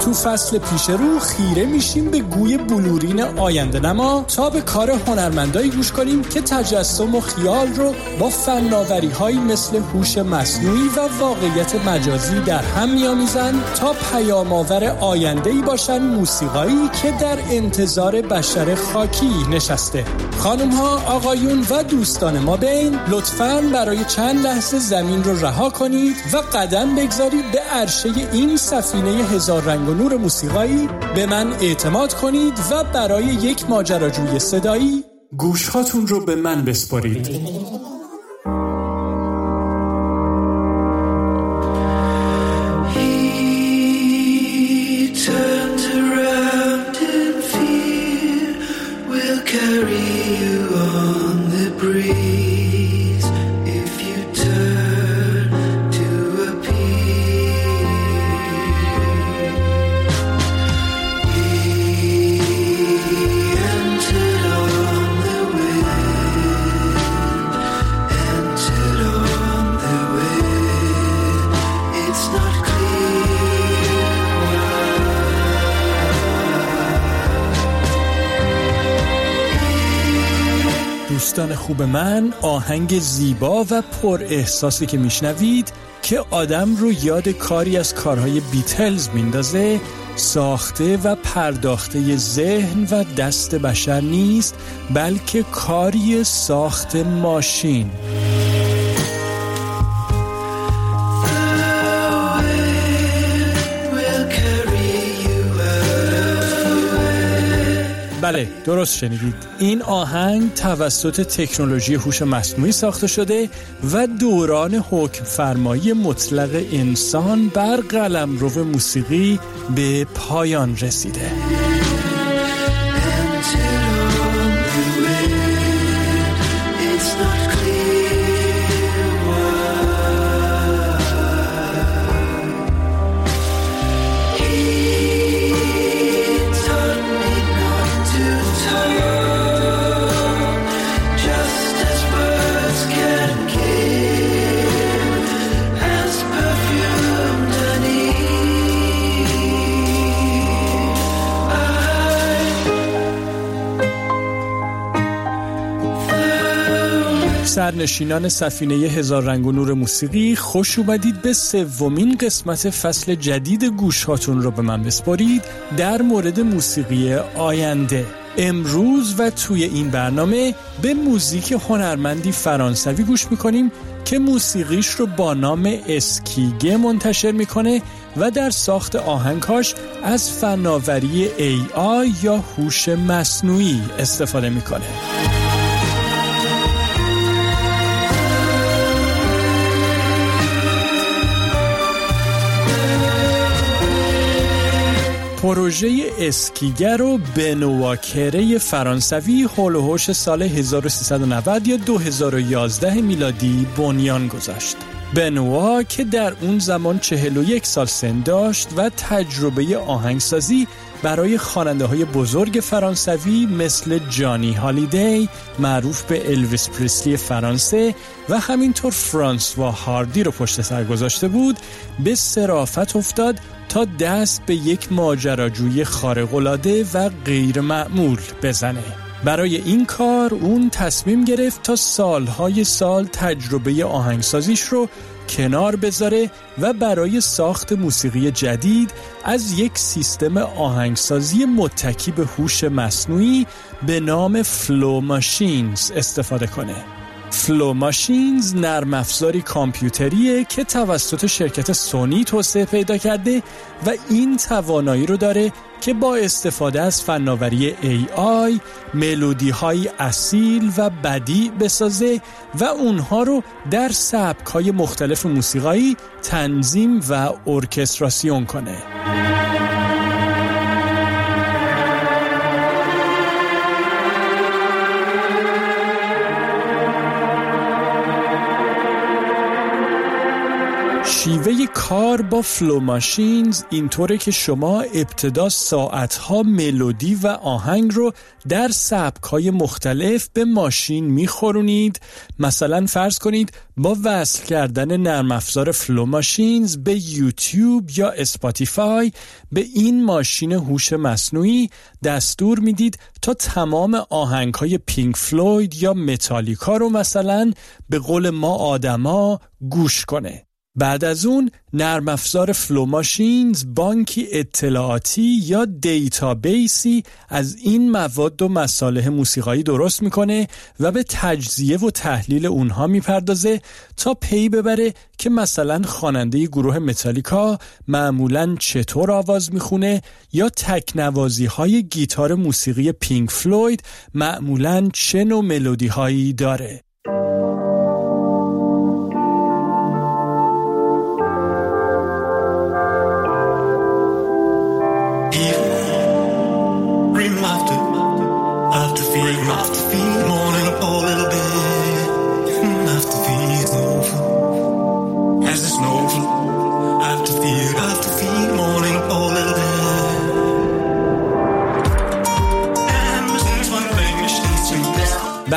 تو فصل پیش رو خیره میشیم به گوی بلورین آینده نما تا به کار هنرمندایی گوش کنیم که تجسم و خیال رو با فناوری هایی مثل هوش مصنوعی و واقعیت مجازی در هم میآمیزند تا پیام آور آینده ای باشن موسیقایی که در انتظار بشر خاکی نشسته. خانم ها آقایون و دوستان ما بین لطفا برای چند لحظه زمین رو رها کنید و قدم بگذارید به عرشه این سفینه هزار رنگ و نور موسیقایی به من اعتماد کنید و برای یک ماجراجوی صدایی گوشهاتون رو به من بسپارید. خوب من آهنگ زیبا و پر احساسی که میشنوید که آدم رو یاد کاری از کارهای بیتلز میندازه ساخته و پرداخته ذهن و دست بشر نیست بلکه کاری ساخت ماشین. بله درست شنیدید. این آهنگ توسط تکنولوژی هوش مصنوعی ساخته شده و دوران حکم فرمایی مطلق انسان بر قلم رو موسیقی به پایان رسیده. سرنشینان سفینه هزار رنگ و نور موسیقی خوش اومدید به سومین قسمت فصل جدید گوش هاتون رو به من بسپارید در مورد موسیقی آینده. امروز و توی این برنامه به موزیک هنرمندی فرانسوی گوش می‌کنیم که موسیقیش رو با نام اسکیگه منتشر می‌کنه و در ساخت آهنگاش از فناوری AI یا هوش مصنوعی استفاده می‌کنه. پروژه اسکیگر و بنواکره فرانسوی هول سال 1390 یا 2011 میلادی بنیان گذاشت. بنوا که در اون زمان 41 سال سن داشت و تجربه آهنگسازی برای خواننده های بزرگ فرانسوی مثل جانی هالیدی معروف به الویس پریسلی فرانسه و همینطور فرانسوا هاردی رو پشت سر گذاشته بود به صرافت افتاد تا دست به یک ماجراجوی خارق‌العاده و غیر معمول بزنه. برای این کار اون تصمیم گرفت تا سالهای سال تجربه آهنگسازیش رو کنار بذاره و برای ساخت موسیقی جدید از یک سیستم آهنگسازی متکی به هوش مصنوعی به نام فلو ماشینز استفاده کنه. فلو ماشینز نرم افزاری کامپیوتریه که توسط شرکت سونی توسعه پیدا کرده و این توانایی رو داره که با استفاده از فناوری AI ملودی های اصیل و بدی بسازه و اونها رو در سبک های مختلف موسیقایی تنظیم و ارکستراسیون کنه. کار با Flow Machines اینطوره که شما ابتدا ساعتها ملودی و آهنگ رو در سبکهای مختلف به ماشین میخورونید. مثلا فرض کنید با وصل کردن نرم افزار Flow Machines به یوتیوب یا اسپاتیفای به این ماشین هوش مصنوعی دستور می‌دید تا تمام آهنگ های Pink Floyd یا متالیکا رو مثلا به قول ما آدما گوش کنه. بعد از اون نرم افزار Flow Machines بانکی اطلاعاتی یا database ی از این مواد و مصالح موسیقایی درست می‌کنه و به تجزیه و تحلیل اونها می‌پردازه تا پی ببره که مثلا خواننده گروه متالیکا معمولا چطور آواز می‌خونه یا تکنوازی های گیتار موسیقی Pink Floyd معمولا چه نوع ملودی هایی داره.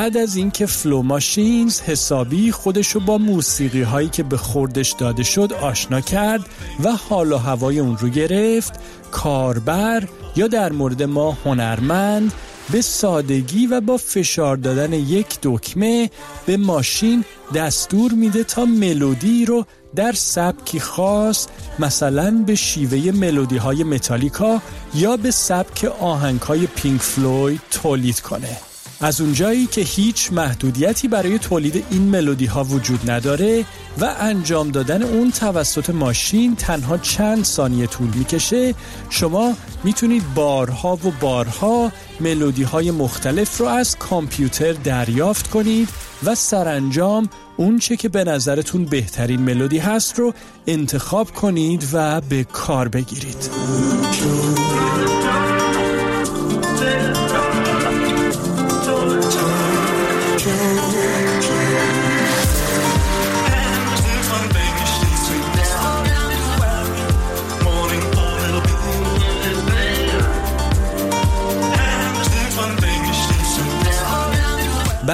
بعد از اینکه Flow Machines حسابی خودشو با موسیقی هایی که به خوردش داده شد آشنا کرد و حال و هوای اون رو گرفت کاربر یا در مورد ما هنرمند به سادگی و با فشار دادن یک دکمه به ماشین دستور میده تا ملودی رو در سبکی خاص مثلا به شیوه ملودی های متالیکا یا به سبک آهنگ های Pink Floyd تولید کنه. از اونجایی که هیچ محدودیتی برای تولید این ملودی ها وجود نداره و انجام دادن اون توسط ماشین تنها چند ثانیه طول می‌کشه شما می‌تونید بارها و بارها ملودی های مختلف رو از کامپیوتر دریافت کنید و سرانجام اون چه که به نظرتون بهترین ملودی هست رو انتخاب کنید و به کار بگیرید.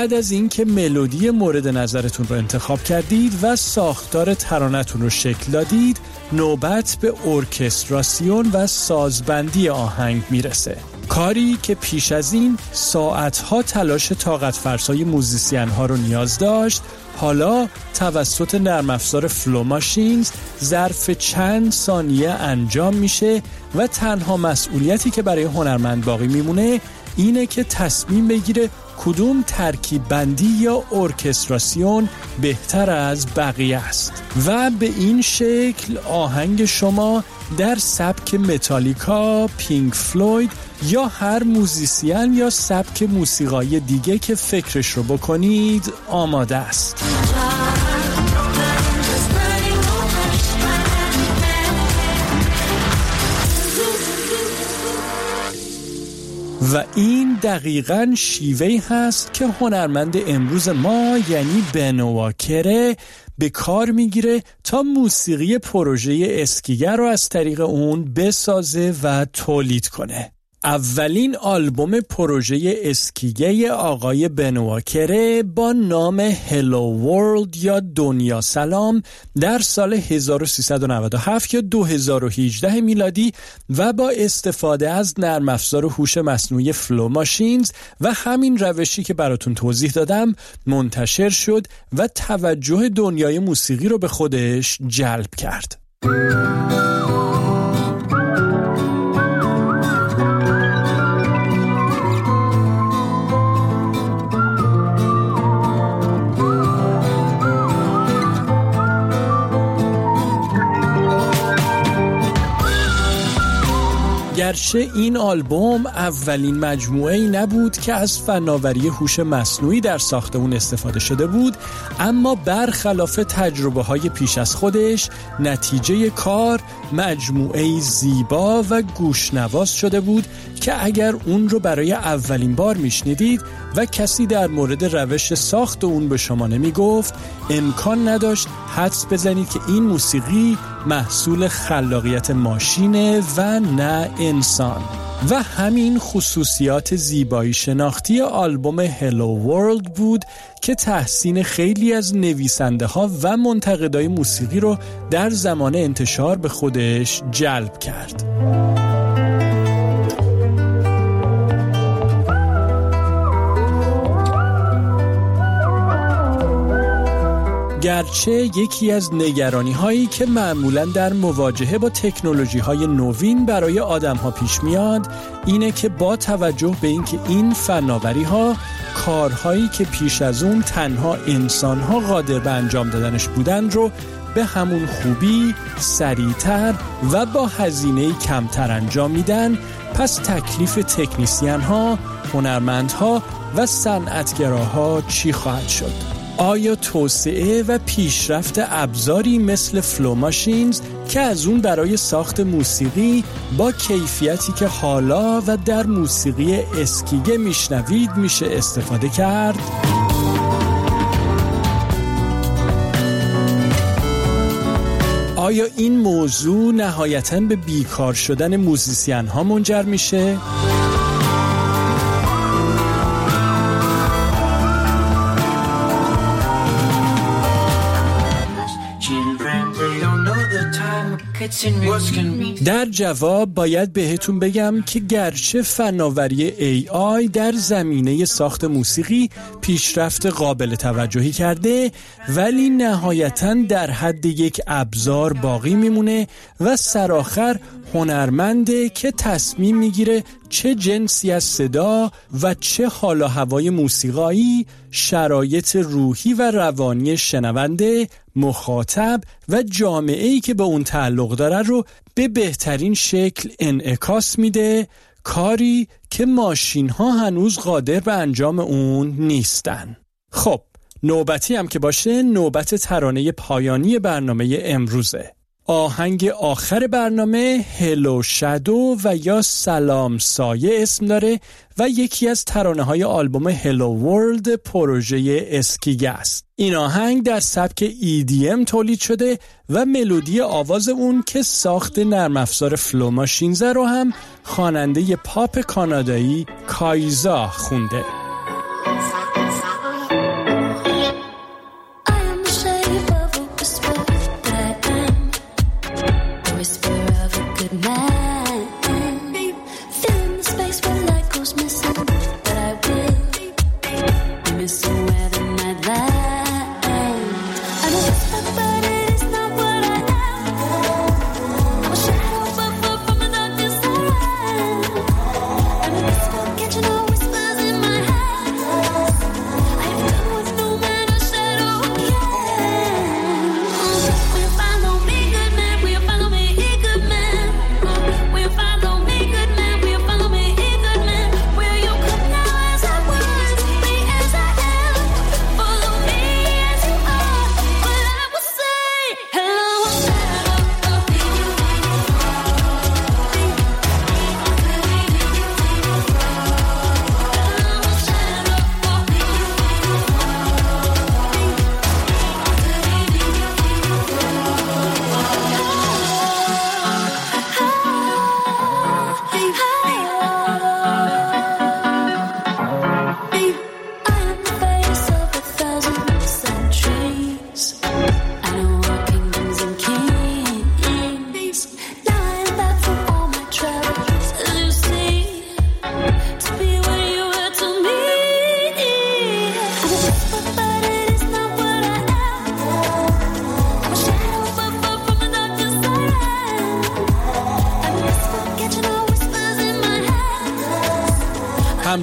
بعد از اینکه ملودی مورد نظرتون رو انتخاب کردید و ساختار ترانه‌تون رو شکل دادید نوبت به ارکستراسیون و سازبندی آهنگ می‌رسه. کاری که پیش از این ساعتها تلاش طاقت فرسای موزیسین ها رو نیاز داشت حالا توسط نرم افزار Flow Machines ظرف چند ثانیه انجام میشه و تنها مسئولیتی که برای هنرمند باقی میمونه اینه که تصمیم بگیره کدوم ترکیب بندی یا ارکستراسیون بهتر از بقیه است و به این شکل آهنگ شما در سبک Metallica، Pink Floyd یا هر موزیسین یا سبک موسیقایی دیگه که فکرش رو بکنید آماده است. و این دقیقا شیوه هست که هنرمند امروز ما یعنی بنواکره به کار می‌گیره تا موسیقی پروژه اسکیگر رو از طریق اون بسازه و تولید کنه. اولین آلبوم پروژه اسکیگه آقای بنواکره با نام هلو ورلد یا دنیا سلام در سال 1397 یا 2018 میلادی و با استفاده از نرم افزار هوش مصنوعی فلو ماشینز و همین روشی که براتون توضیح دادم منتشر شد و توجه دنیای موسیقی رو به خودش جلب کرد. گرچه این آلبوم اولین مجموعه ای نبود که از فناوری هوش مصنوعی در ساخت اون استفاده شده بود اما برخلاف تجربه های پیش از خودش نتیجه کار مجموعه زیبا و گوشنواز شده بود که اگر اون رو برای اولین بار میشنیدید و کسی در مورد روش ساخت اون به شما نمی گفت امکان نداشت حدس بزنید که این موسیقی محصول خلاقیت ماشینه و نه انسان و همین خصوصیات زیبایی شناختی آلبوم هلو ورلد بود که تحسین خیلی از نویسنده ها و منتقدای موسیقی رو در زمان انتشار به خودش جلب کرد. گرچه یکی از نگرانی هایی که معمولا در مواجهه با تکنولوژی های نوین برای آدم ها پیش میاد اینه که با توجه به اینکه این فناوری ها کارهایی که پیش از اون تنها انسان ها قادر به انجام دادنش بودن رو به همون خوبی، سریعتر و با هزینه کمتر انجام میدن پس تکلیف تکنیسیان ها، هنرمندها و صنعتگرها چی خواهد شد؟ آیا توسعه و پیشرفت ابزاری مثل Flow Machines که از اون برای ساخت موسیقی با کیفیتی که حالا و در موسیقی SKYGGE میشنوید میشه استفاده کرد؟ آیا این موضوع نهایتا به بیکار شدن موزیسین ها منجر میشه؟ در جواب باید بهتون بگم که گرچه فناوری AI در زمینه ساخت موسیقی پیشرفت قابل توجهی کرده ولی نهایتا در حد یک ابزار باقی میمونه و سرآخر هنرمنده که تصمیم می‌گیره چه جنسی از صدا و چه حال و هوای موسیقایی شرایط روحی و روانی شنونده مخاطب و جامعه که به اون تعلق داره رو به بهترین شکل انعکاس میده کاری که ماشین ها هنوز قادر به انجام اون نیستن. خب نوبتی هم که باشه نوبت ترانه پایانی برنامه امروزه. آهنگ آخر برنامه Hello Shadow و یا سلام سایه اسم داره و یکی از ترانه های آلبوم Hello World پروژه SKYGGE است. این آهنگ در سبک EDM تولید شده و ملودی آواز اون که ساخت نرم افزار فلو ماشینزه رو هم خواننده پاپ کانادایی کایزا خونده.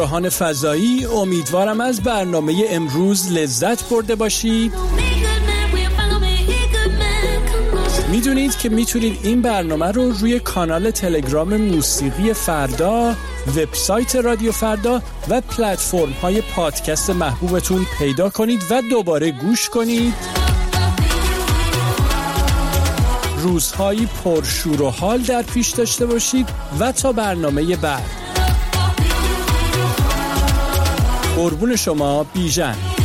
همراهان فضایی امیدوارم از برنامه امروز لذت برده باشید می‌دونید که می‌تونید این برنامه رو روی کانال تلگرام موسیقی فردا وبسایت رادیو فردا و پلتفرم های پادکست محبوبتون پیدا کنید و دوباره گوش کنید. روزهایی پرشور و حال در پیش داشته باشید و تا برنامه بعد. قربون شما بیژن.